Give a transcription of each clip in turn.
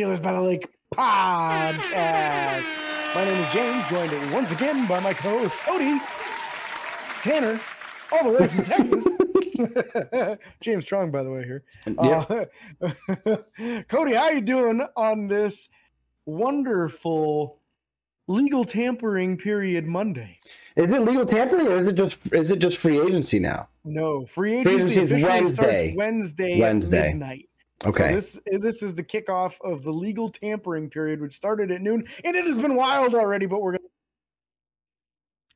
Welcome to the Steelers by the Lake podcast. My name is James, joined once again by my co-host Cody, Tanner, all the way from Texas. James Strong, by the way, here. Uh, Cody, how you doing on this wonderful legal tampering period Monday? Is it legal tampering or is it just is it just free agency now? No, free agency, free agency is Wednesday. Wednesday. Wednesday, Wednesday. midnight. Okay. So this this is the kickoff of the legal tampering period, which started at noon, and it has been wild already. But we're gonna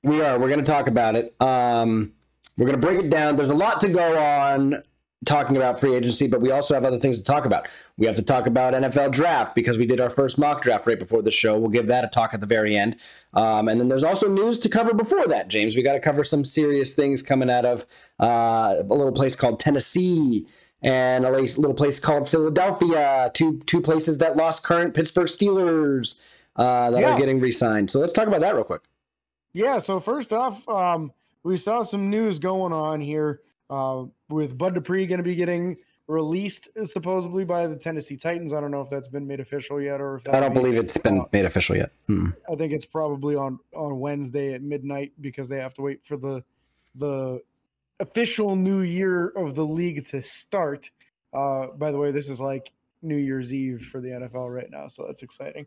we are. We're going to talk about it. Um, we're going to break it down. There's a lot to go on talking about free agency, but we also have other things to talk about. We have to talk about NFL draft because we did our first mock draft right before the show. We'll give that a talk at the very end. Um, and then there's also news to cover before that, James. We got to cover some serious things coming out of uh, a little place called Tennessee and a little place called Philadelphia. Two two places that lost current Pittsburgh Steelers uh, that Yeah. are getting re-signed. So let's talk about that real quick. yeah. So first off, um, we saw some news going on here uh, with Bud Dupree going to be getting released supposedly by the Tennessee Titans. I don't know if that's been made official yet, or if I don't believe it's been made official yet. Hmm. I think it's probably on on Wednesday at midnight because they have to wait for the the official new year of the league to start. Uh, by the way, this is like New Year's Eve for the NFL right now, so that's exciting.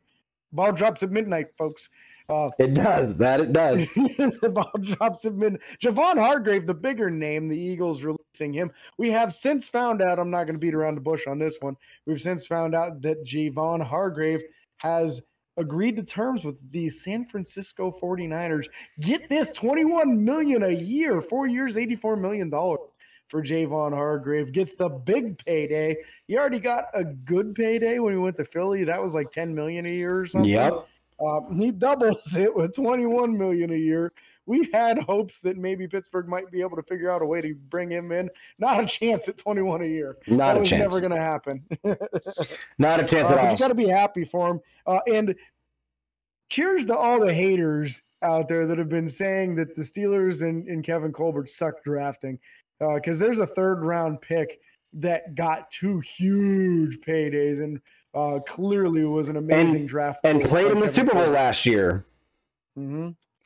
Ball drops at midnight, folks. Uh, It does. That it does. the ball drops at midnight. Javon Hargrave, the bigger name, the Eagles releasing him. We have since found out, I'm not going to beat around the bush on this one. We've since found out that Javon Hargrave has agreed to terms with the San Francisco 49ers. Get this 21 million a year, four years, 84 million dollars for Javon Hargrave. Gets the big payday. He already got a good payday when he went to Philly. That was like 10 million a year or something. Yep. Uh, he doubles it with 21 million a year. We had hopes that maybe Pittsburgh might be able to figure out a way to bring him in. Not a chance at 21 a year. Not that a was chance. never going to happen. Not a chance Uh, at all. you got to be happy for him. Uh, and cheers to all the haters out there that have been saying that the Steelers and, and Kevin Colbert suck drafting. Because there's a third round pick that got two huge paydays and uh, clearly was an amazing draft. and played in the Super Bowl last year.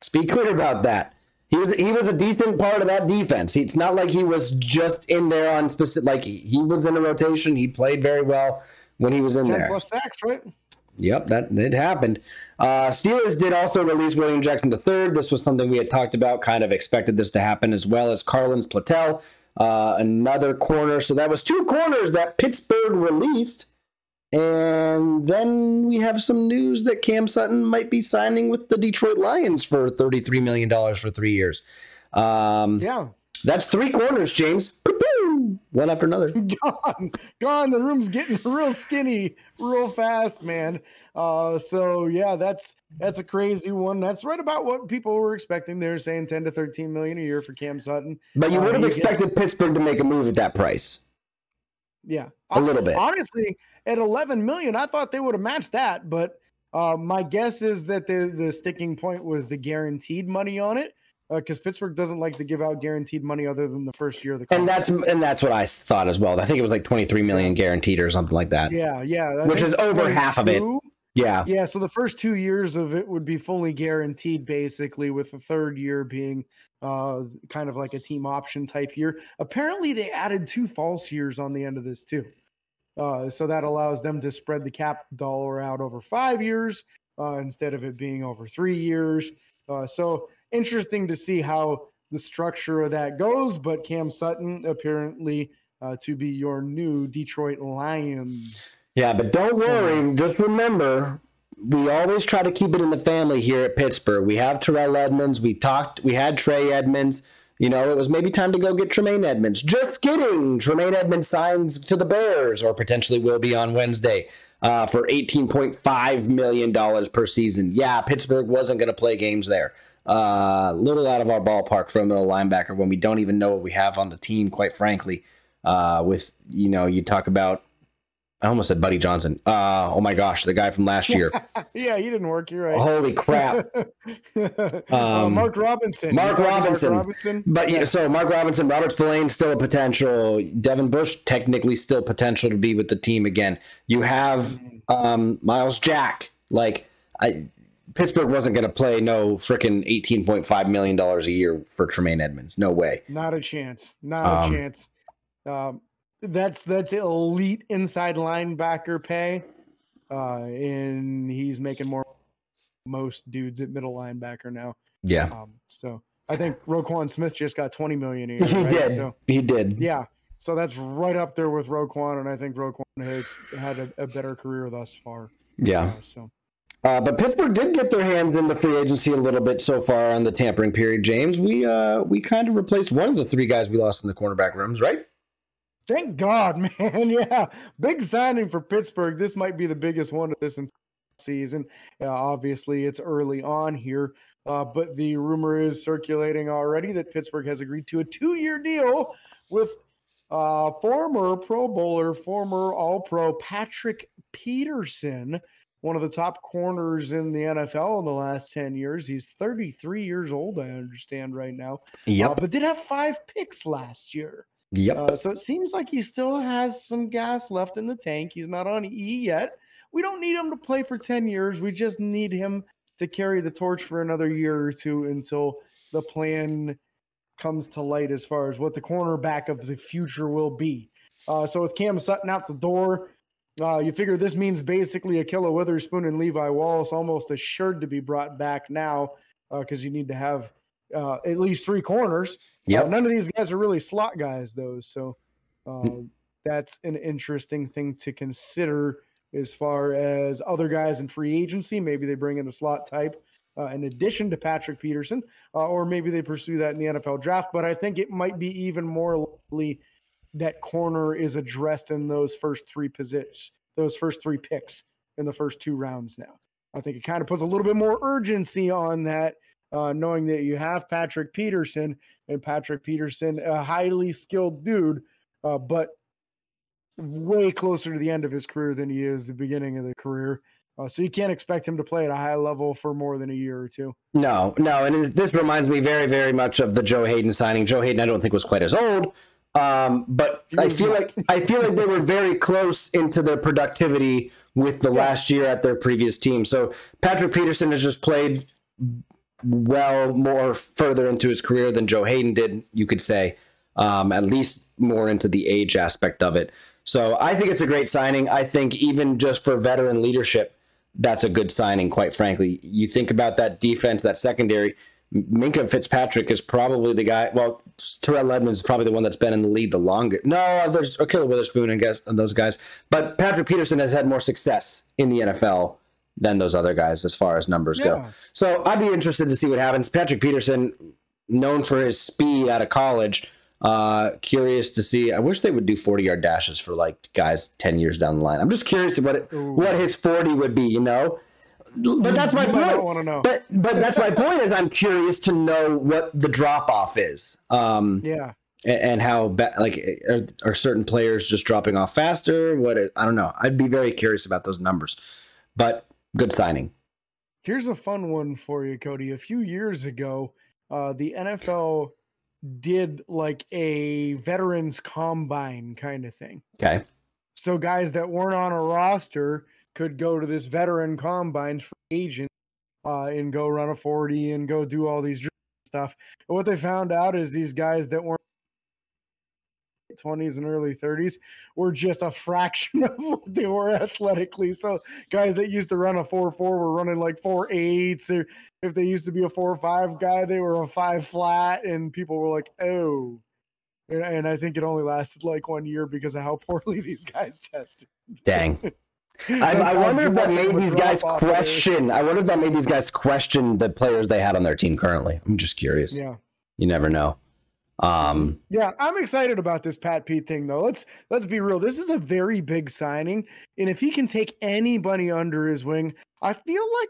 Mhm. Speak clear about that. He was he was a decent part of that defense. It's not like he was just in there on specific. Like he, he was in a rotation. He played very well when he was in 10 there. plus sacks, right? Yep, that it happened. Uh, Steelers did also release William Jackson III. This was something we had talked about, kind of expected this to happen, as well as Carlins Platel, uh, another corner. So that was two corners that Pittsburgh released. And then we have some news that Cam Sutton might be signing with the Detroit Lions for $33 million for three years. Um, Yeah. That's three corners, James. One after another. Gone. Gone. The room's getting real skinny real fast, man. Uh, so yeah, that's that's a crazy one. That's right about what people were expecting. They're saying 10 to 13 million a year for Cam Sutton. But you Uh, would have gets- expected Pittsburgh to make a move at that price. Yeah. A little bit. Honestly, at 11 million, I thought they would have matched that, but uh, my guess is that the the sticking point was the guaranteed money on it. Because Pittsburgh doesn't like to give out guaranteed money other than the first year of the contract. And that's and that's what I thought as well. I think it was like 23 million guaranteed or something like that. yeah, yeah. I Which is over half of it. 22 Yeah. Yeah, so the first two years of it would be fully guaranteed, basically, with the third year being uh, kind of like a team option type year. Apparently, they added two false years on the end of this too, uh, so that allows them to spread the cap dollar out over five years uh, instead of it being over three years. Uh, so interesting to see how the structure of that goes. But Cam Sutton apparently uh, to be your new Detroit Lions. Yeah, but don't worry. Just remember, we always try to keep it in the family here at Pittsburgh. We have Terrell Edmunds. We talked. We had Trey Edmunds. You know, it was maybe time to go get Tremaine Edmunds. Just kidding. Tremaine Edmunds signs to the Bears, or potentially will be on Wednesday, uh, for eighteen point five million dollars per season. Yeah, Pittsburgh wasn't going to play games there. Uh, little out of our ballpark for a middle linebacker when we don't even know what we have on the team. Quite frankly, uh, with you know, you talk about I almost said Buddy Johnson. Uh, oh my gosh, the guy from last year. yeah, he didn't work. You're right. Holy crap. uh, Um, Mark Robinson. Mark You talking Robinson. Robinson. But yeah, so Mark Robinson, Robert Spillane, still a potential. Devin Bush, technically still potential to be with the team again. You have um, Myles Jack. Like, I, Pittsburgh wasn't going to play no freaking eighteen point five million dollars a year for Tremaine Edmunds. No way. Not a chance. Not Um, a chance. Um, that's that's elite inside linebacker pay, uh, and he's making more most dudes at middle linebacker now. Yeah, Um, so I think Roquan Smith just got twenty million a year. he right? did. So he did. yeah, so that's right up there with Roquan, and I think Roquan has had a, a better career thus far. Yeah. Uh, so Uh, but Pittsburgh did get their hands in the free agency a little bit so far on the tampering period. James, we uh, we kind of replaced one of the three guys we lost in the cornerback rooms, right? Thank God, man. Yeah. Big signing for Pittsburgh. This might be the biggest one of this entire season. Uh, obviously, it's early on here, uh, but the rumor is circulating already that Pittsburgh has agreed to a two year deal with uh, former Pro Bowler, former All Pro Patrick Peterson, one of the top corners in the NFL in the last 10 years. He's 33 years old, I understand right now, uh, but did have five picks last year. Yep. Uh, so it seems like he still has some gas left in the tank. He's not on E yet. We don't need him to play for 10 years. We just need him to carry the torch for another year or two until the plan comes to light as far as what the cornerback of the future will be. Uh, so with Cam Sutton out the door, uh, you figure this means basically Ahkello Witherspoon and Levi Wallace almost assured to be brought back now because you need to have uh, at least three corners. Yeah, Uh, none of these guys are really slot guys, though. So uh, that's an interesting thing to consider as far as other guys in free agency. Maybe they bring in a slot type uh, in addition to Patrick Peterson, uh, or maybe they pursue that in the NFL draft. But I think it might be even more likely that corner is addressed in those first three positions, those first three picks in the first two rounds now. I think it kind of puts a little bit more urgency on that, uh, knowing that you have Patrick Peterson and Patrick Peterson, a highly skilled dude, uh, but way closer to the end of his career than he is the beginning of the career. Uh, so you can't expect him to play at a high level for more than a year or two. No, no, and this reminds me very, very much of the Joe Haden signing. Joe Haden, I don't think was quite as old, um, but I feel like I feel like they were very close into their productivity with the last year at their previous team. So Patrick Peterson has just played well more further into his career than Joe Haden did. You could say, um, at least more into the age aspect of it. So I think it's a great signing. I think even just for veteran leadership, that's a good signing, quite frankly. You think about that defense, that secondary. Minkah Fitzpatrick is probably the guy. Well, Terrell Edmunds is probably the one that's been in the lead the longest. No, there's Ahkello Witherspoon and guess and those guys, but Patrick Peterson has had more success in the NFL than those other guys as far as numbers go. So I'd be interested to see what happens. Patrick Peterson, known for his speed out of college, uh, curious to see. I wish they would do forty yard dashes for like guys ten years down the line. I'm just curious what it, what his forty would be. You know, but that's my You might not point. wanna know. But but that's my point is I'm curious to know what the drop off is. Um, Yeah. and how ba- like are, are certain players just dropping off faster? What I don't know. I'd be very curious about those numbers. But good signing. Here's a fun one for you, Cody. A few years ago, uh, the NFL did like a veterans combine kind of thing. Okay. So guys that weren't on a roster could go to this veteran combine for agent uh, and go run a 40 and go do all these stuff. And what they found out is these guys that weren't 20s and early 30s were just a fraction of what they were athletically. So guys that used to run a 4-4 were running like 4-8s or if they used to be a 4-5 guy, they were a 5 flat and people were like, "Oh." And, and I think it only lasted like one year because of how poorly these guys tested. Dang. I, I wonder if that made these guys drop-off it is. question. I wonder if that made these guys question the players they had on their team currently. I'm just curious. Yeah. You never know. Um, Yeah, I'm excited about this Pat Pete thing though. Let's let's be real. This is a very big signing, and if he can take anybody under his wing, I feel like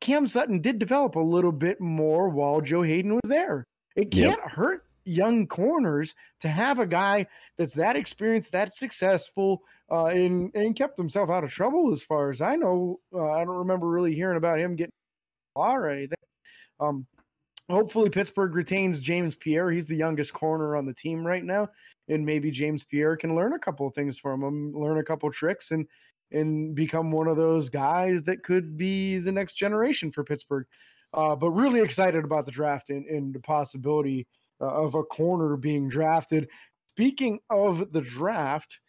Cam Sutton did develop a little bit more while Joe Haden was there. It can't hurt young corners to have a guy that's that experienced, that successful, uh, and and kept himself out of trouble as far as I know. Uh, I don't remember really hearing about him getting or anything. Um, hopefully Pittsburgh retains James Pierre. He's the youngest corner on the team right now, and maybe James Pierre can learn a couple of things from him, learn a couple tricks, and and become one of those guys that could be the next generation for Pittsburgh. Uh, but really excited about the draft and, and the possibility uh, of a corner being drafted. Speaking of the draft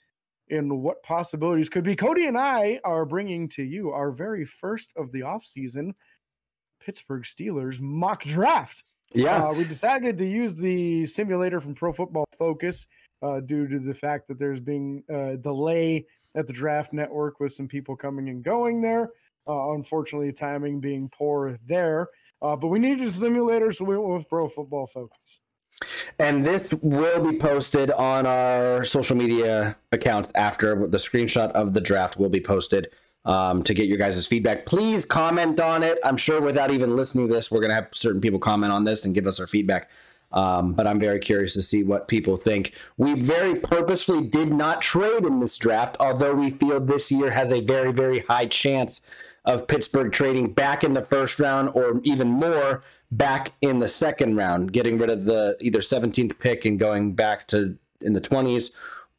and what possibilities could be, Cody and I are bringing to you our very first of the offseason Pittsburgh Steelers mock draft. Yeah. Uh, we decided to use the simulator from Pro Football Focus uh, due to the fact that there's being a delay at the draft network with some people coming and going there. Uh, unfortunately, timing being poor there. Uh, but we needed a simulator, so we went with Pro Football Focus. And this will be posted on our social media accounts after the screenshot of the draft will be posted um, to get your guys' feedback. Please comment on it. I'm sure without even listening to this, we're going to have certain people comment on this and give us our feedback. Um, but I'm very curious to see what people think. We very purposely did not trade in this draft, although we feel this year has a very, very high chance of Pittsburgh trading back in the first round or even more back in the second round, getting rid of the either 17th pick and going back to in the 20s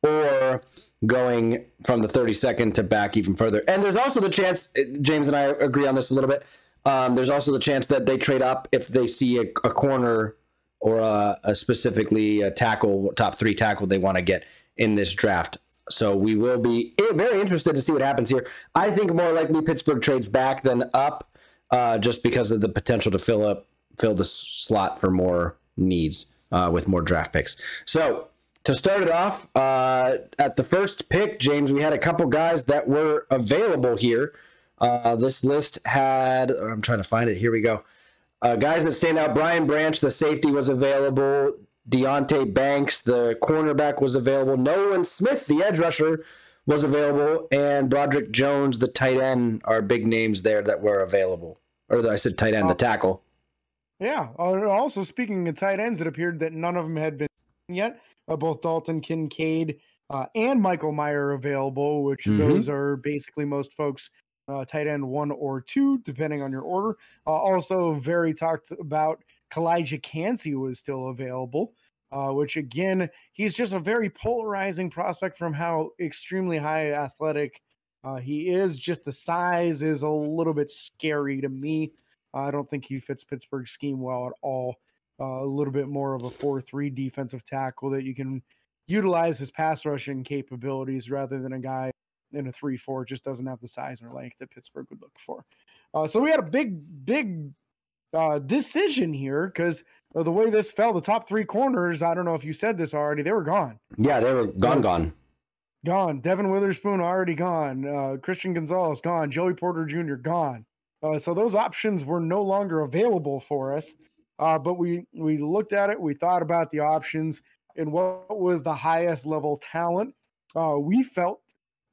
or going from the 32nd to back even further. And there's also the chance, James and I agree on this a little bit. Um, there's also the chance that they trade up if they see a, a corner or a, a, specifically a tackle, top three tackle they want to get in this draft. So we will be very interested to see what happens here. I think more likely Pittsburgh trades back than up, uh, just because of the potential to fill up fill the slot for more needs uh, with more draft picks. So to start it off, uh, at the first pick, James, we had a couple guys that were available here. Uh, this list had, I'm trying to find it. Here we go. Uh, guys that stand out Brian Branch, the safety, was available. Deonte Banks, the cornerback, was available. Nolan Smith, the edge rusher, was available. And Broderick Jones, the tight end, are big names there that were available. Or I said tight end, the oh. tackle. Yeah. Uh, also, speaking of tight ends, it appeared that none of them had been yet. Uh, both Dalton Kincaid uh, and Michael Mayer available, which mm-hmm. those are basically most folks uh, tight end one or two, depending on your order. Uh, also, very talked about Calijah Kancey was still available, uh, which again, he's just a very polarizing prospect from how extremely high athletic uh, he is. Just the size is a little bit scary to me. I don't think he fits Pittsburgh's scheme well at all uh, a little bit more of a 4-3 defensive tackle that you can utilize his pass rushing capabilities rather than a guy in a 3-4 just doesn't have the size or length that Pittsburgh would look for. Uh, so we had a big, big uh, decision here because the way this fell, the top three corners, I don't know if you said this already, they were gone. Yeah, they were gone, gone. Gone. Devon Witherspoon already gone. Uh, Christian Gonzalez gone. Joey Porter Jr. gone. Uh, so those options were no longer available for us. Uh, but we we looked at it, we thought about the options and what was the highest level talent. Uh, we felt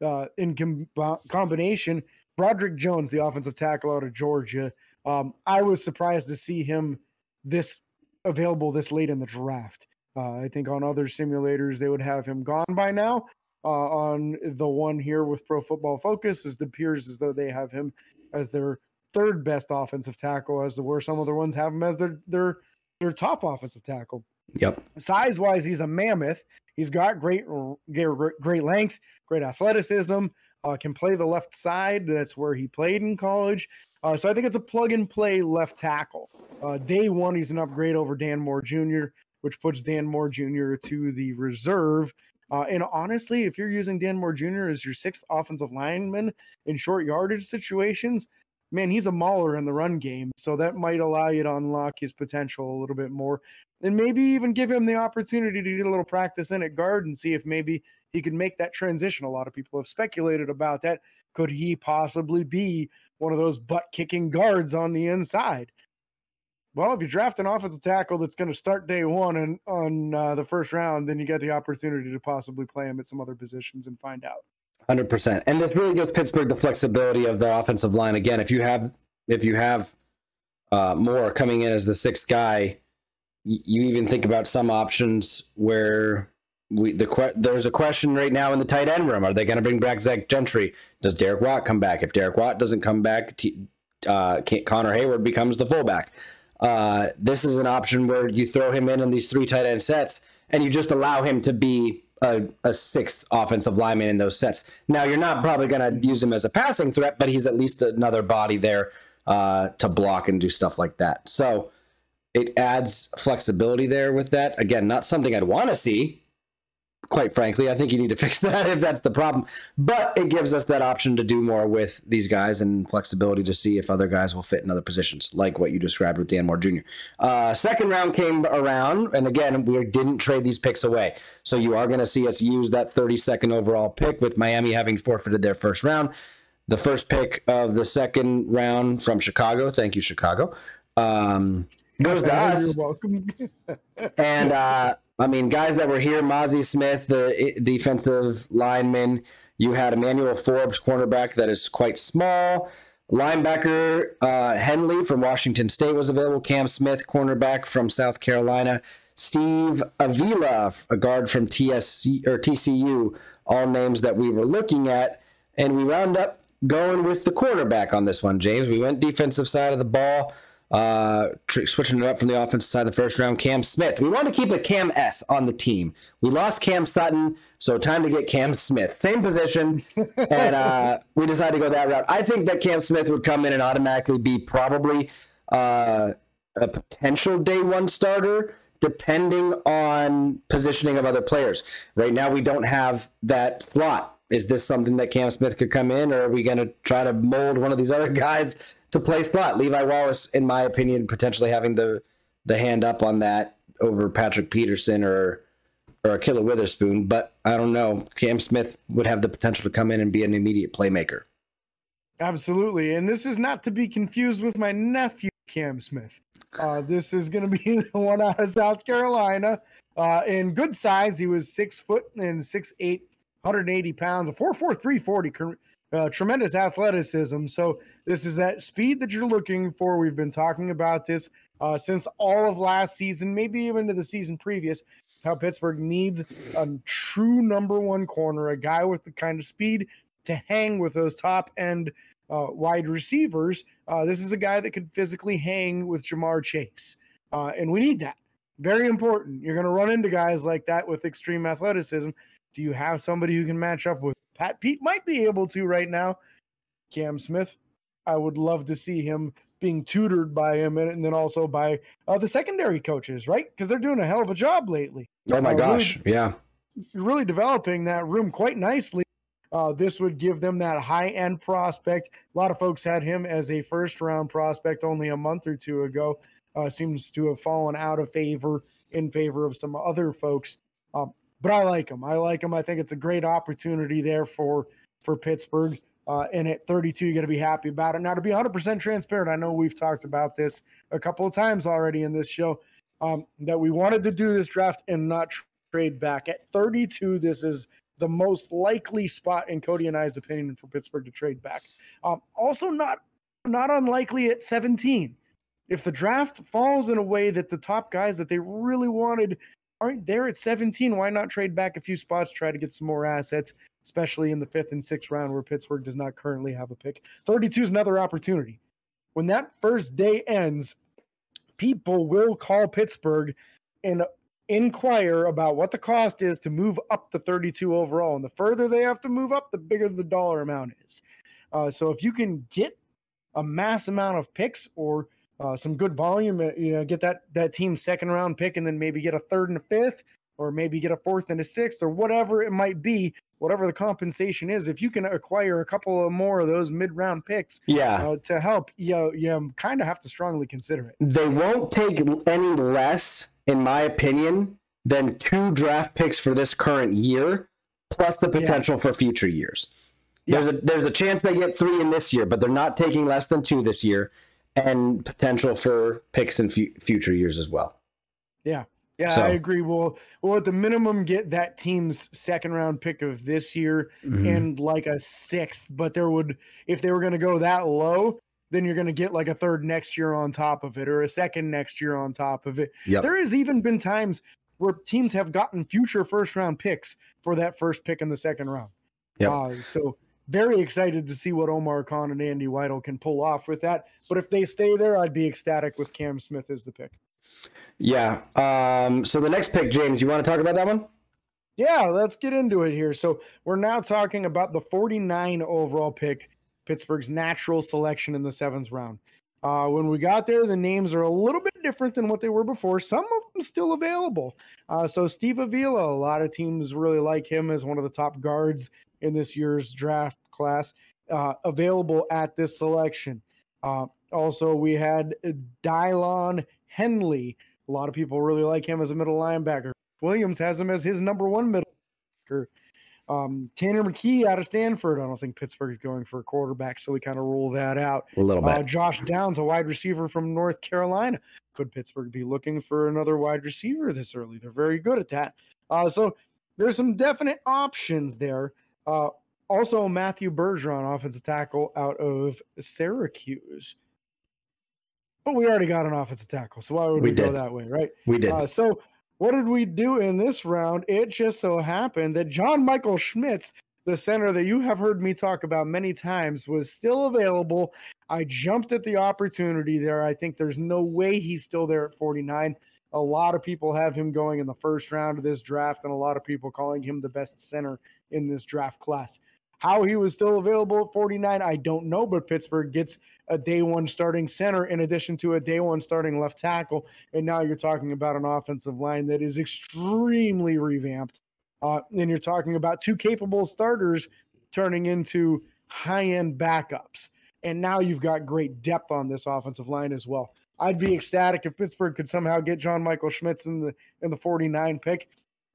uh, in com- combination, Broderick Jones, the offensive tackle out of Georgia. Um, I was surprised to see him this available this late in the draft. Uh, I think on other simulators they would have him gone by now. Uh, on the one here with Pro Football Focus, it appears as though they have him as their third best offensive tackle, as the where some other ones have him as their their their top offensive tackle. Yep. Size wise, he's a mammoth. He's got great great length, great athleticism. Uh, can play the left side. That's where he played in college. Uh, so I think it's a plug and play left tackle. Uh, day one, he's an upgrade over Dan Moore Jr., which puts Dan Moore Jr. to the reserve. Uh, and honestly, if you're using Dan Moore Jr. as your sixth offensive lineman in short yardage situations, man, he's a mauler in the run game. So that might allow you to unlock his potential a little bit more. And maybe even give him the opportunity to get a little practice in at guard and see if maybe he could make that transition. A lot of people have speculated about that. Could he possibly be one of those butt kicking guards on the inside? Well, if you draft an offensive tackle that's going to start day one and on uh, the first round, then you get the opportunity to possibly play him at some other positions and find out. Hundred percent, and this really gives Pittsburgh the flexibility of the offensive line. Again, if you have if you have uh, coming in as the sixth guy, you even think about some options where we the que- there's a question right now in the tight end room. Are they going to bring back Zach Gentry? Does Derek Watt come back? If Derek Watt doesn't come back, T- uh, Connor Heyward becomes the fullback. Uh, this is an option where you throw him in in these three tight end sets, and you just allow him to be a, a sixth offensive lineman in those sets. Now you're not probably going to use him as a passing threat, but he's at least another body there uh, to block and do stuff like that. So it adds flexibility there with that. Again, not something I'd want to see, quite frankly. I think you need to fix that if that's the problem. But it gives us that option to do more with these guys and flexibility to see if other guys will fit in other positions, like what you described with Dan Moore Jr. Uh, second round came around, and again, we didn't trade these picks away. So you are going to see us use that 32nd overall pick with Miami having forfeited their first round. The first pick of the second round from Chicago. Thank you, Chicago. Um, goes to us. You're welcome. and uh, I mean, guys that were here, Mazi Smith, the defensive lineman. You had Emmanuel Forbes, cornerback that is quite small. Linebacker uh, Henley from Washington State was available. Cam Smith, cornerback from South Carolina. Steve Avila, a guard from TSC or TCU. All names that we were looking at, and we wound up going with the quarterback on this one, James. We went defensive side of the ball. Uh, switching it up from the offensive side of the first round, Cam Smith. We want to keep a Cam S on the team. We lost Cam Sutton, so time to get Cam Smith. Same position, and uh, we decided to go that route. I think that Cam Smith would come in and automatically be probably uh, a potential day one starter, depending on positioning of other players. Right now, we don't have that slot. Is this something that Cam Smith could come in, or are we going to try to mold one of these other guys? To play slot. Levi Wallace, in my opinion, potentially having the the hand up on that over Patrick Peterson or or Ahkello Witherspoon, but I don't know. Cam Smith would have the potential to come in and be an immediate playmaker. Absolutely, and this is not to be confused with my nephew Cam Smith. Uh, this is going to be the one out of South Carolina. Uh, in good size, he was six foot and six eight, 180 pounds, a four four three forty uh, tremendous athleticism. So this is that speed that you're looking for. We've been talking about this uh, since all of last season, maybe even to the season previous. How Pittsburgh needs a true number one corner, a guy with the kind of speed to hang with those top end uh, wide receivers. Uh, this is a guy that could physically hang with Ja'Marr Chase, uh, and we need that. Very important. You're going to run into guys like that with extreme athleticism. Do you have somebody who can match up with Pat Pete might be able to right now. Cam Smith, I would love to see him being tutored by him and, then also by uh, the secondary coaches, right? Because they're doing a hell of a job lately. Oh my uh, gosh, really, yeah, really developing that room quite nicely. Uh, this would give them that high end prospect. A lot of folks had him as a first round prospect only a month or two ago. Uh, seems to have fallen out of favor in favor of some other folks. But I like him. I like him. I think it's a great opportunity there for for Pittsburgh. Uh, and at 32, you're going to be happy about it. Now, to be 100% transparent, I know we've talked about this a couple of times already in this show um, that we wanted to do this draft and not trade back. At 32, this is the most likely spot in Cody and I's opinion for Pittsburgh to trade back. Um, also, not not unlikely at 17. If the draft falls in a way that the top guys that they really wanted aren't there at 17. Why not trade back a few spots, try to get some more assets, especially in the fifth and sixth round where Pittsburgh does not currently have a pick? 32 is another opportunity. When that first day ends, people will call Pittsburgh and inquire about what the cost is to move up to 32 overall. And the further they have to move up, the bigger the dollar amount is. Uh, so if you can get a mass amount of picks or uh, some good volume. Uh, you know, get that that team second round pick, and then maybe get a third and a fifth, or maybe get a fourth and a sixth, or whatever it might be. Whatever the compensation is, if you can acquire a couple of more of those mid round picks, yeah, uh, to help, you you kind of have to strongly consider it. They won't take any less, in my opinion, than two draft picks for this current year, plus the potential yeah. for future years. Yeah. There's a there's a chance they get three in this year, but they're not taking less than two this year and potential for picks in future years as well. Yeah. Yeah, so. I agree. We'll we'll at the minimum get that team's second round pick of this year mm-hmm. and like a sixth. But there would if they were going to go that low, then you're going to get like a third next year on top of it or a second next year on top of it. Yep. There has even been times where teams have gotten future first round picks for that first pick in the second round. Yep. Uh, so very excited to see what Omar Khan and Andy Weidl can pull off with that. But if they stay there, I'd be ecstatic with Cam Smith as the pick. Yeah. Um, so the next pick, James, you want to talk about that one? Yeah, let's get into it here. So we're now talking about the 49 overall pick, Pittsburgh's natural selection in the seventh round. Uh, when we got there, the names are a little bit different than what they were before. Some of them still available. Uh, so Steve Avila, a lot of teams really like him as one of the top guards in this year's draft class, uh, available at this selection. Uh, also, we had Daiyan Henley. A lot of people really like him as a middle linebacker. Williams has him as his number one middle linebacker. Um, Tanner McKee out of Stanford. I don't think Pittsburgh's going for a quarterback, so we kind of rule that out. A little bit. Uh, Josh Downs, a wide receiver from North Carolina. Could Pittsburgh be looking for another wide receiver this early? They're very good at that. Uh, so there's some definite options there. Uh, also, Matthew Bergeron, offensive tackle out of Syracuse. But we already got an offensive tackle, so why would We we, go that way, right? we did. Uh, so what did we do in this round? It just so happened that John Michael Schmitz, the center that you have heard me talk about many times, was still available. I jumped at the opportunity there. I think there's no way he's still there at 49. A lot of people have him going in the first round of this draft, and a lot of people calling him the best center in this draft class. How he was still available at 49, I don't know, but Pittsburgh gets a day one starting center in addition to a day one starting left tackle. And now you're talking about an offensive line that is extremely revamped. Uh, and you're talking about two capable starters turning into high end backups. And now you've got great depth on this offensive line as well. I'd be ecstatic if Pittsburgh could somehow get John Michael Schmitz in the in the 49 pick.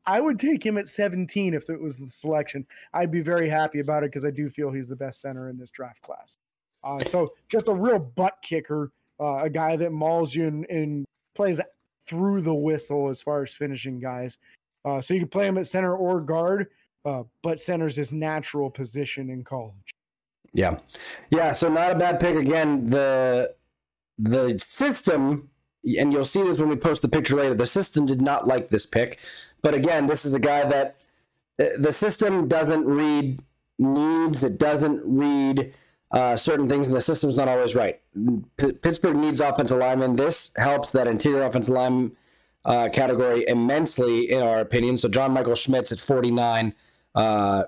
I would take him at 17 if it was the selection. I'd be very happy about it because I do feel he's the best center in this draft class. Uh, so just a real butt kicker, uh, a guy that mauls you and, and plays through the whistle as far as finishing guys. Uh, so you can play him at center or guard, uh, but center's his natural position in college. Yeah, yeah. So not a bad pick again. The the system, and you'll see this when we post the picture later. The system did not like this pick, but again, this is a guy that uh, the system doesn't read needs. It doesn't read uh, certain things, and the system's not always right. P- Pittsburgh needs offensive linemen. This helps that interior offensive line uh, category immensely, in our opinion. So John Michael Schmitz at forty nine. Uh,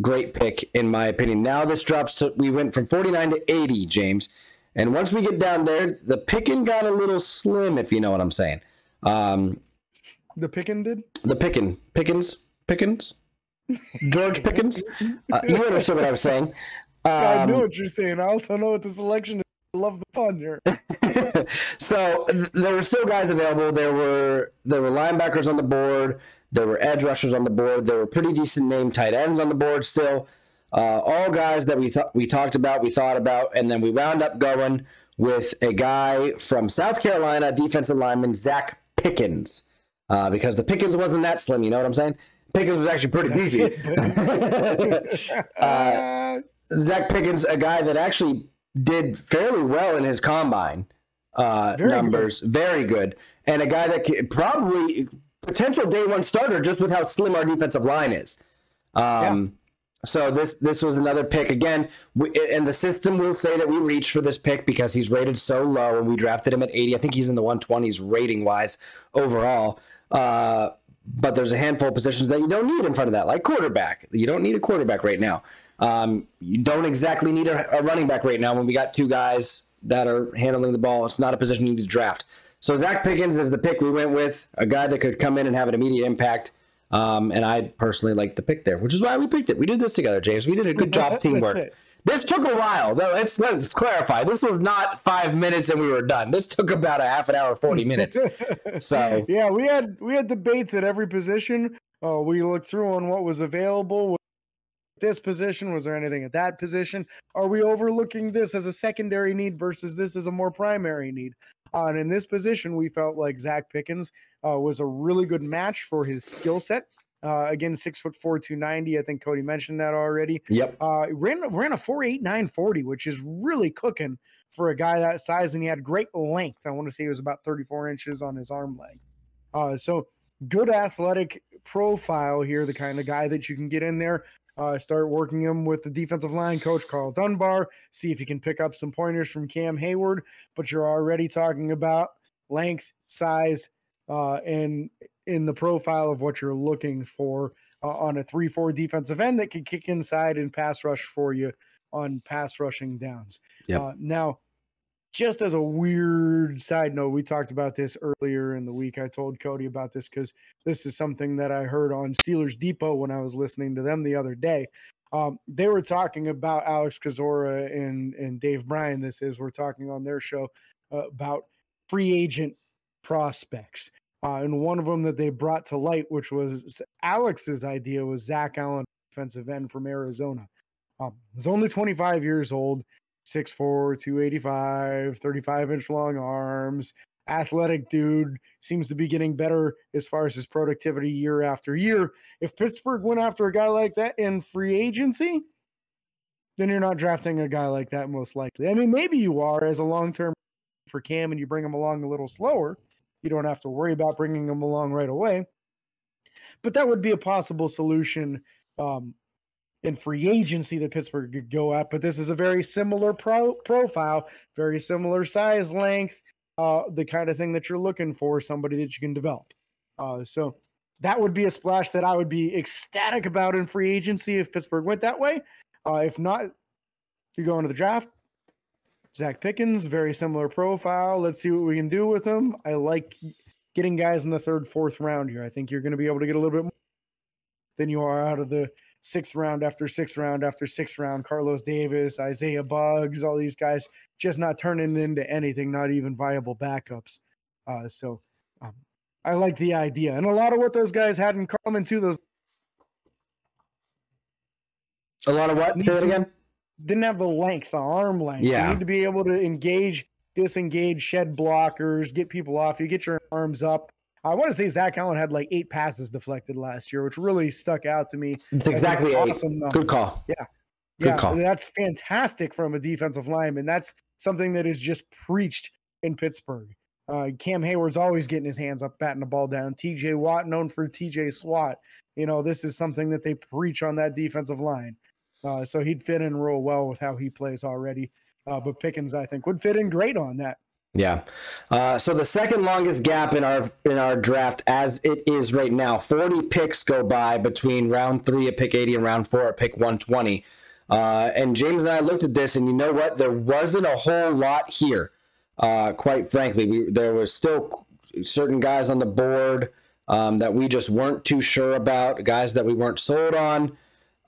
great pick in my opinion. Now this drops to we went from 49 to 80, James. And once we get down there, the picking got a little slim, if you know what I'm saying. Um, The picking did? the picking, Pickens, Pickens, George Pickens. Uh, you understood what I was saying. I know Um, what you're saying. I also know what the selection love the fun here. so th- there were still guys available. There were there were linebackers on the board. There were edge rushers on the board. There were pretty decent name tight ends on the board still. Uh, all guys that we thought we talked about, we thought about, and then we wound up going with a guy from South Carolina, defensive lineman Zacch Pickens, uh, because the Pickens wasn't that slim. You know what I'm saying? Pickens was actually pretty That's beefy. Uh, Zacch Pickens, a guy that actually did fairly well in his combine uh, Very good. numbers, very good, and a guy that could probably potential day one starter just with how slim our defensive line is. Um, So this this was another pick again, we, and the system will say that we reached for this pick because he's rated so low, and we drafted him at 80. I think he's in the 120s rating wise overall. Uh, but there's a handful of positions that you don't need in front of that, like quarterback. You don't need a quarterback right now. Um, you don't exactly need a, a running back right now when we got two guys that are handling the ball. It's not a position you need to draft. So Zacch Pickens is the pick we went with, a guy that could come in and have an immediate impact. Um, and I personally like the pick there, which is why we picked it. We did this together, James. We did a good job teamwork. This took a while. Though let's let's clarify. This was not five minutes and we were done. This took about a half an hour, forty minutes. So yeah, we had we had debates at every position. Uh, we looked through on what was available. This position was there anything at that position? Are we overlooking this as a secondary need versus this as a more primary need? Uh, and in this position, we felt like Zacch Pickens uh, was a really good match for his skill set. Uh, again, six foot four, 290. I think Cody mentioned that already. Yep. Uh, ran, ran a 4.8940, which is really cooking for a guy that size. And he had great length. I want to say he was about 34 inches on his arm length. Uh, so good athletic profile here, the kind of guy that you can get in there. Uh, start working him with the defensive line coach Karl Dunbar. See if you can pick up some pointers from Cam Heyward. But you're already talking about length, size, uh, and in the profile of what you're looking for uh, on a 3 4 defensive end that can kick inside and pass rush for you on pass rushing downs. Yep. Uh, now, just as a weird side note, we talked about this earlier in the week. I told Cody about this because this is something that I heard on Steelers Depot when I was listening to them the other day. Um, they were talking about Alex Kozora and and Dave Bryan. This is we're talking on their show uh, about free agent prospects. Uh, and one of them that they brought to light, which was Alex's idea, was Zach Allen, defensive end from Arizona. Um, he's only 25 years old, 6'4, 285, 35 inch long arms, athletic dude, seems to be getting better as far as his productivity year after year. If Pittsburgh went after a guy like that in free agency, then you're not drafting a guy like that most likely. I mean, maybe you are as a long term for Cam and you bring him along a little slower. You don't have to worry about bringing him along right away. But that would be a possible solution um, in free agency that Pittsburgh could go at. But this is a very similar pro- profile, very similar size, length, uh, the kind of thing that you're looking for, somebody that you can develop. Uh, so that would be a splash that I would be ecstatic about in free agency if Pittsburgh went that way. Uh, if not, you're going to the draft. Zacch Pickens, very similar profile. Let's see what we can do with him. I like getting guys in the third, fourth round here. I think you're going to be able to get a little bit more than you are out of the sixth round after sixth round after sixth round. Carlos Davis, Isaiah Buggs, all these guys just not turning into anything, not even viable backups. Uh, so um, I like the idea. And a lot of what those guys had in common, too, those. A lot of what? Say again didn't have the length, the arm length. Yeah. You need to be able to engage, disengage, shed blockers, get people off. You get your arms up. I want to say Zach Allen had like eight passes deflected last year, which really stuck out to me. It's exactly awesome. Number. Good call. Yeah. Good yeah, call. That's fantastic from a defensive lineman. That's something that is just preached in Pittsburgh. Uh, Cam Heyward's always getting his hands up, batting the ball down. TJ Watt, known for TJ SWAT. You know, this is something that they preach on that defensive line. Uh, so he'd fit in real well with how he plays already. Uh, but Pickens, I think, would fit in great on that. Yeah. Uh, so the second longest gap in our in our draft, as it is right now, forty picks go by between round three at pick eighty and round four at pick one twenty. Uh, and James and I looked at this, and you know what? There wasn't a whole lot here. Uh, quite frankly, we, there was still certain guys on the board um, that we just weren't too sure about, guys that we weren't sold on.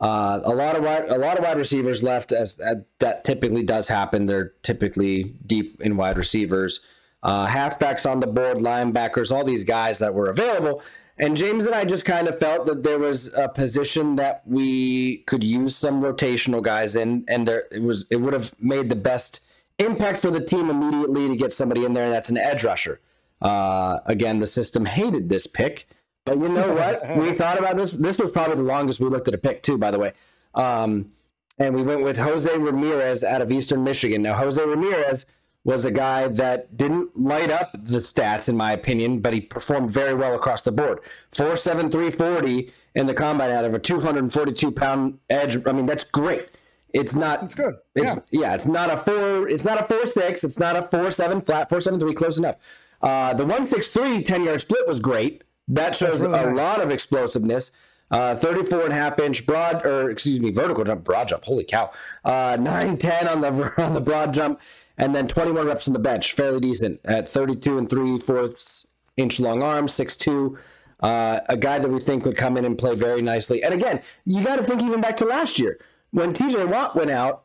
Uh, a lot of wide, a lot of wide receivers left, as uh, that typically does happen. They're typically deep in wide receivers, uh, halfbacks on the board, linebackers, all these guys that were available. And James and I just kind of felt that there was a position that we could use some rotational guys in, and there it was it would have made the best impact for the team immediately to get somebody in there, and that's an edge rusher. Uh, again, the system hated this pick. But you know what? we thought about this. This was probably the longest we looked at a pick, too, by the way. Um, and we went with Jose Ramirez out of Eastern Michigan. Now, Jose Ramirez was a guy that didn't light up the stats, in my opinion, but he performed very well across the board. 4'7", in the combine out of a 242 pound edge. I mean, that's great. It's not. It's good. It's yeah. yeah. It's not a four. It's not a four six. It's not a four seven flat. Four seven three. Close enough. Uh, the one six three 10 yard split was great. That shows really a nice. lot of explosiveness. Uh, 34 and a half inch broad, or excuse me, vertical jump, broad jump. Holy cow! Uh, 9, 10 on the on the broad jump, and then 21 reps on the bench. Fairly decent at 32 and three fourths inch long arms, 6'2". Uh, a guy that we think would come in and play very nicely. And again, you got to think even back to last year when T.J. Watt went out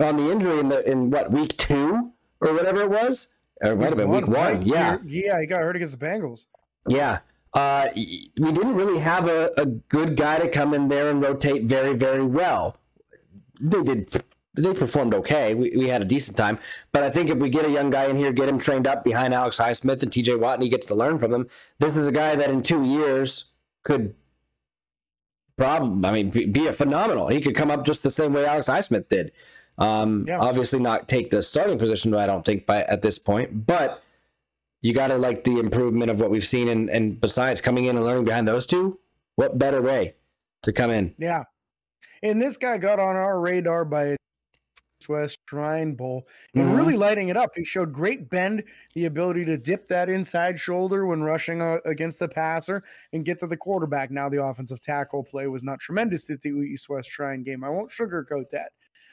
on the injury in the in what week two or whatever it was, or it might have been week one. Yeah, yeah, he got hurt against the Bengals. Yeah, uh, we didn't really have a, a good guy to come in there and rotate very, very well. They did. They performed okay. We, we had a decent time, but I think if we get a young guy in here, get him trained up behind Alex Highsmith and T.J. Watt, and he gets to learn from him, this is a guy that in two years could problem. I mean, be, be a phenomenal. He could come up just the same way Alex Highsmith did. Um, yeah. Obviously, not take the starting position. I don't think by at this point, but you got to like the improvement of what we've seen. And, and besides coming in and learning behind those two, what better way to come in? Yeah. And this guy got on our radar by West Shrine Bowl and mm-hmm. really lighting it up. He showed great bend, the ability to dip that inside shoulder when rushing uh, against the passer and get to the quarterback. Now, the offensive tackle play was not tremendous at the East West Shrine game. I won't sugarcoat that.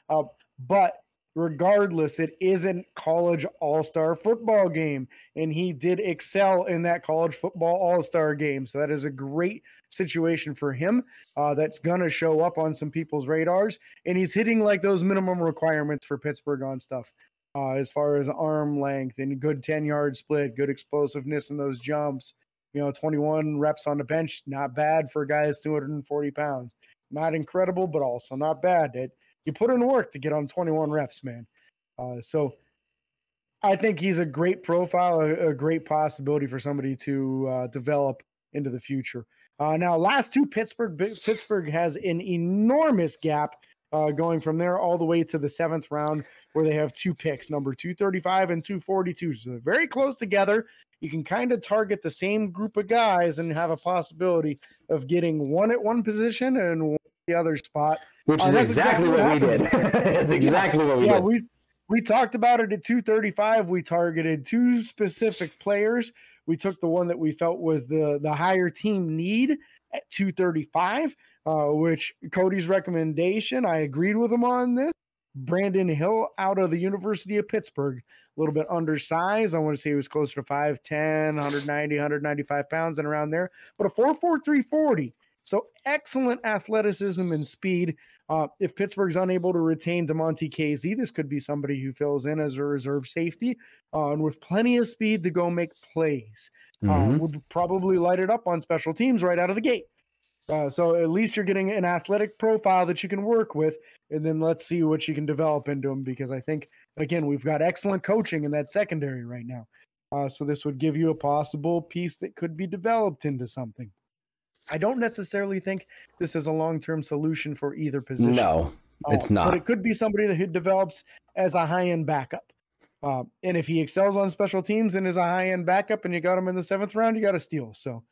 Uh, but regardless, it isn't college all star football game. And he did excel in that college football all star game. So that is a great situation for him. Uh, that's going to show up on some people's radars. And he's hitting like those minimum requirements for Pittsburgh on stuff. Uh, as far as arm length and good 10 yard split, good explosiveness in those jumps. You know, 21 reps on the bench, not bad for a guy that's 240 pounds. Not incredible, but also not bad. It, you put in work to get on 21 reps, man. Uh, so I think he's a great profile, a, a great possibility for somebody to uh, develop into the future. Uh, now, last two Pittsburgh, Pittsburgh has an enormous gap uh, going from there all the way to the seventh round, where they have two picks, number 235 and 242. So they're very close together. You can kind of target the same group of guys and have a possibility of getting one at one position and the other spot. Which uh, is exactly, exactly, what, what we did. that's exactly what we yeah, did. We, we talked about it at 235. We targeted two specific players. We took the one that we felt was the, the higher team need at 235, uh, which Cody's recommendation, I agreed with him on this. Brandon Hill out of the University of Pittsburgh, a little bit undersized. I want to say he was closer to 5'10, 190, 195 pounds and around there, but a 4'4, so excellent athleticism and speed. Uh, if Pittsburgh's unable to retain Damontae Kazee, this could be somebody who fills in as a reserve safety uh, and with plenty of speed to go make plays. Uh, mm-hmm. Uh, would probably light it up on special teams right out of the gate. Uh, so at least you're getting an athletic profile that you can work with, and then let's see what you can develop into him. Because I think again we've got excellent coaching in that secondary right now. Uh, so this would give you a possible piece that could be developed into something. I don't necessarily think this is a long term solution for either position. No, uh, it's not. But it could be somebody that develops as a high end backup. Uh, and if he excels on special teams and is a high end backup and you got him in the seventh round, you got to steal. So,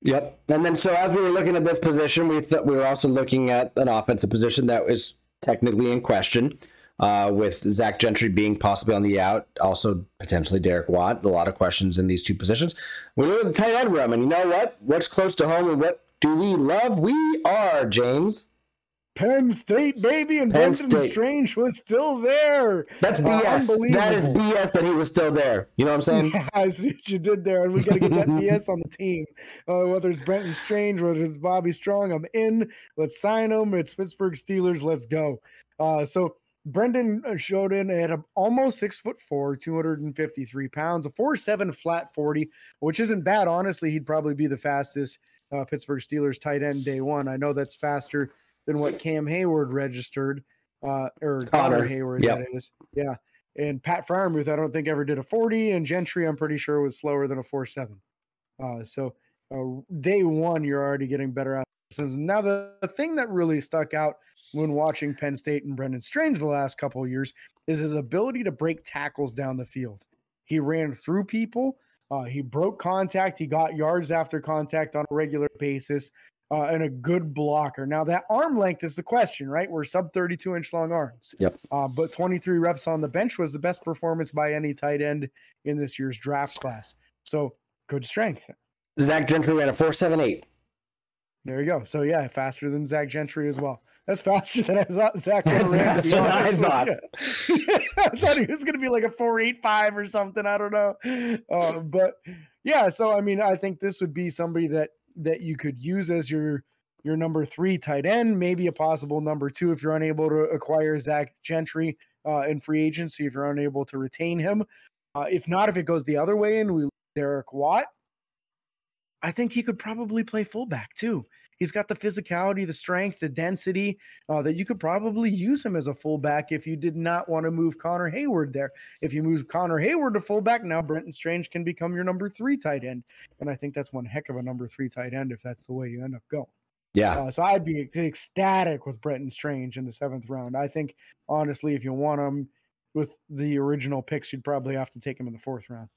yep. And then, so as we were looking at this position, we thought we were also looking at an offensive position that was technically in question uh, with Zach Gentry being possibly on the out, also potentially Derek Watt. A lot of questions in these two positions. We look at the tight end room, and you know what? What's close to home and what do we love? We are, James. Penn State, baby, and Penn Brenton State. Strange was still there. That's BS. That is BS that he was still there. You know what I'm saying? Yeah, I see what you did there, and we got to get that BS on the team. Uh, whether it's Brenton Strange, whether it's Bobby Strong, I'm in. Let's sign him. It's Pittsburgh Steelers. Let's go. Uh, so Brenton uh, showed in at a, almost six foot four, 253 pounds, a four seven flat 40, which isn't bad. Honestly, he'd probably be the fastest uh, Pittsburgh Steelers tight end day one. I know that's faster than what Cam Heyward registered, uh, or Connor, Connor Heyward, yep. that is. Yeah. And Pat Freiermuth, I don't think ever did a 40, and Gentry, I'm pretty sure was slower than a four seven. Uh, so uh, day one, you're already getting better at. Now, the, the thing that really stuck out when watching Penn State and Brenton Strange the last couple of years is his ability to break tackles down the field. He ran through people. Uh, he broke contact. He got yards after contact on a regular basis, uh, and a good blocker. Now that arm length is the question, right? We're sub 32 inch long arms. Yep. Uh, but 23 reps on the bench was the best performance by any tight end in this year's draft class. So good strength. Zach Gentry ran a 4.78. There you go. So yeah, faster than Zach Gentry as well. That's faster than I thought Zach That's faster I thought. I thought he was going to be like a four eight five or something. I don't know, uh, but yeah. So I mean, I think this would be somebody that that you could use as your your number three tight end, maybe a possible number two if you're unable to acquire Zach Gentry uh, in free agency. If you're unable to retain him, uh, if not, if it goes the other way and we Derek Watt, I think he could probably play fullback too. He's got the physicality, the strength, the density uh, that you could probably use him as a fullback if you did not want to move Connor Heyward there. If you move Connor Heyward to fullback, now Brenton Strange can become your number three tight end. And I think that's one heck of a number three tight end if that's the way you end up going. Yeah. Uh, so I'd be ecstatic with Brenton Strange in the seventh round. I think honestly, if you want him with the original picks, you'd probably have to take him in the fourth round.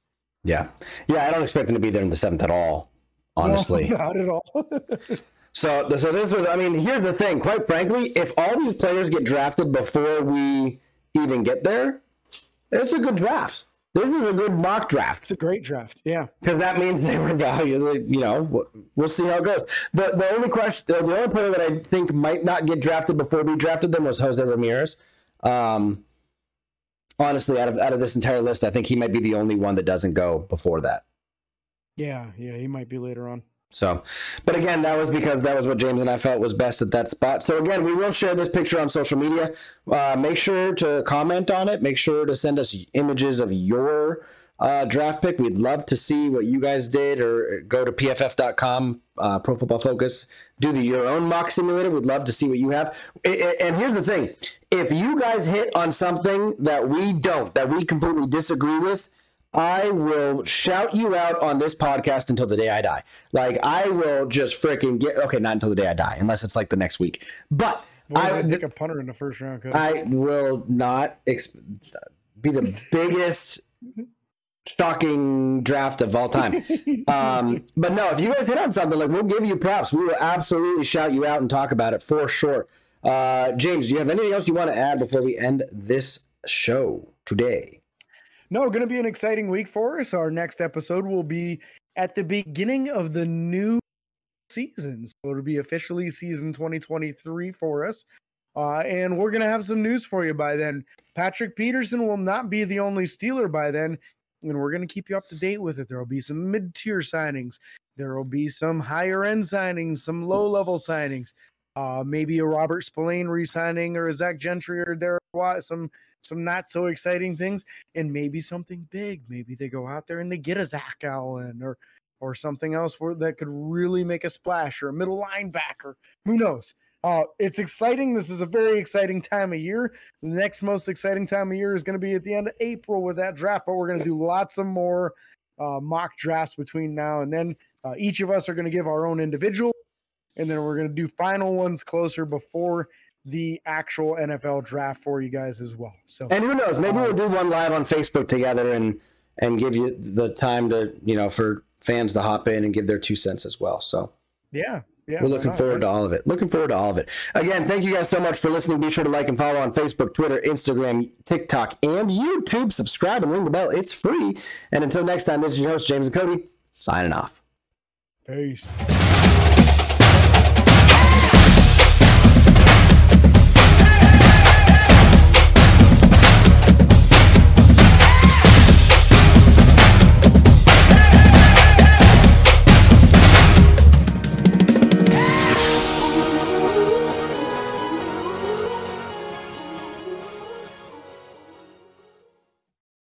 Yeah. Yeah. I don't expect him to be there in the seventh at all. Honestly, no, not at all. so, so this was. I mean, here's the thing. Quite frankly, if all these players get drafted before we even get there, it's a good draft. This is a good mock draft. It's a great draft, yeah. Because that means they were valued. You know, we'll see how it goes. The the only question, the only player that I think might not get drafted before we drafted them was Jose Ramirez. Um, honestly, out of out of this entire list, I think he might be the only one that doesn't go before that. Yeah, yeah, he might be later on. So, but again, that was because that was what James and I felt was best at that spot. So again, we will share this picture on social media. Uh, make sure to comment on it. Make sure to send us images of your uh, draft pick. We'd love to see what you guys did, or go to pff.com, uh, Pro Football Focus, do the your own mock simulator. We'd love to see what you have. And here's the thing: if you guys hit on something that we don't, that we completely disagree with I will shout you out on this podcast until the day I die. Like I will just freaking get okay, not until the day I die, unless it's like the next week. But I take a punter in the first round. I will not exp- be the biggest shocking draft of all time. Um, but no, if you guys hit on something, like we'll give you props. We will absolutely shout you out and talk about it for sure. Uh, James, do you have anything else you want to add before we end this show today? No, going to be an exciting week for us. Our next episode will be at the beginning of the new season. So it'll be officially season 2023 for us. Uh, and we're going to have some news for you by then. Patrick Peterson will not be the only Steeler by then. And we're going to keep you up to date with it. There will be some mid tier signings, there will be some higher end signings, some low level signings. Uh, maybe a Robert Spillane re signing or a Zach Gentry or there some some not so exciting things, and maybe something big. Maybe they go out there and they get a Zach Allen or or something else where that could really make a splash or a middle linebacker. Who knows? Uh, it's exciting. This is a very exciting time of year. The next most exciting time of year is going to be at the end of April with that draft, but we're going to do lots of more uh, mock drafts between now and then. Uh, each of us are going to give our own individual, and then we're going to do final ones closer before the actual NFL draft for you guys as well. So and who knows, maybe um, we'll do one live on Facebook together and and give you the time to you know for fans to hop in and give their two cents as well. So yeah. Yeah, We're looking forward to all of it. Looking forward to all of it. Again, thank you guys so much for listening. Be sure to like and follow on Facebook, Twitter, Instagram, TikTok, and YouTube. Subscribe and ring the bell. It's free. And until next time, this is your host, James and Cody, signing off. Peace.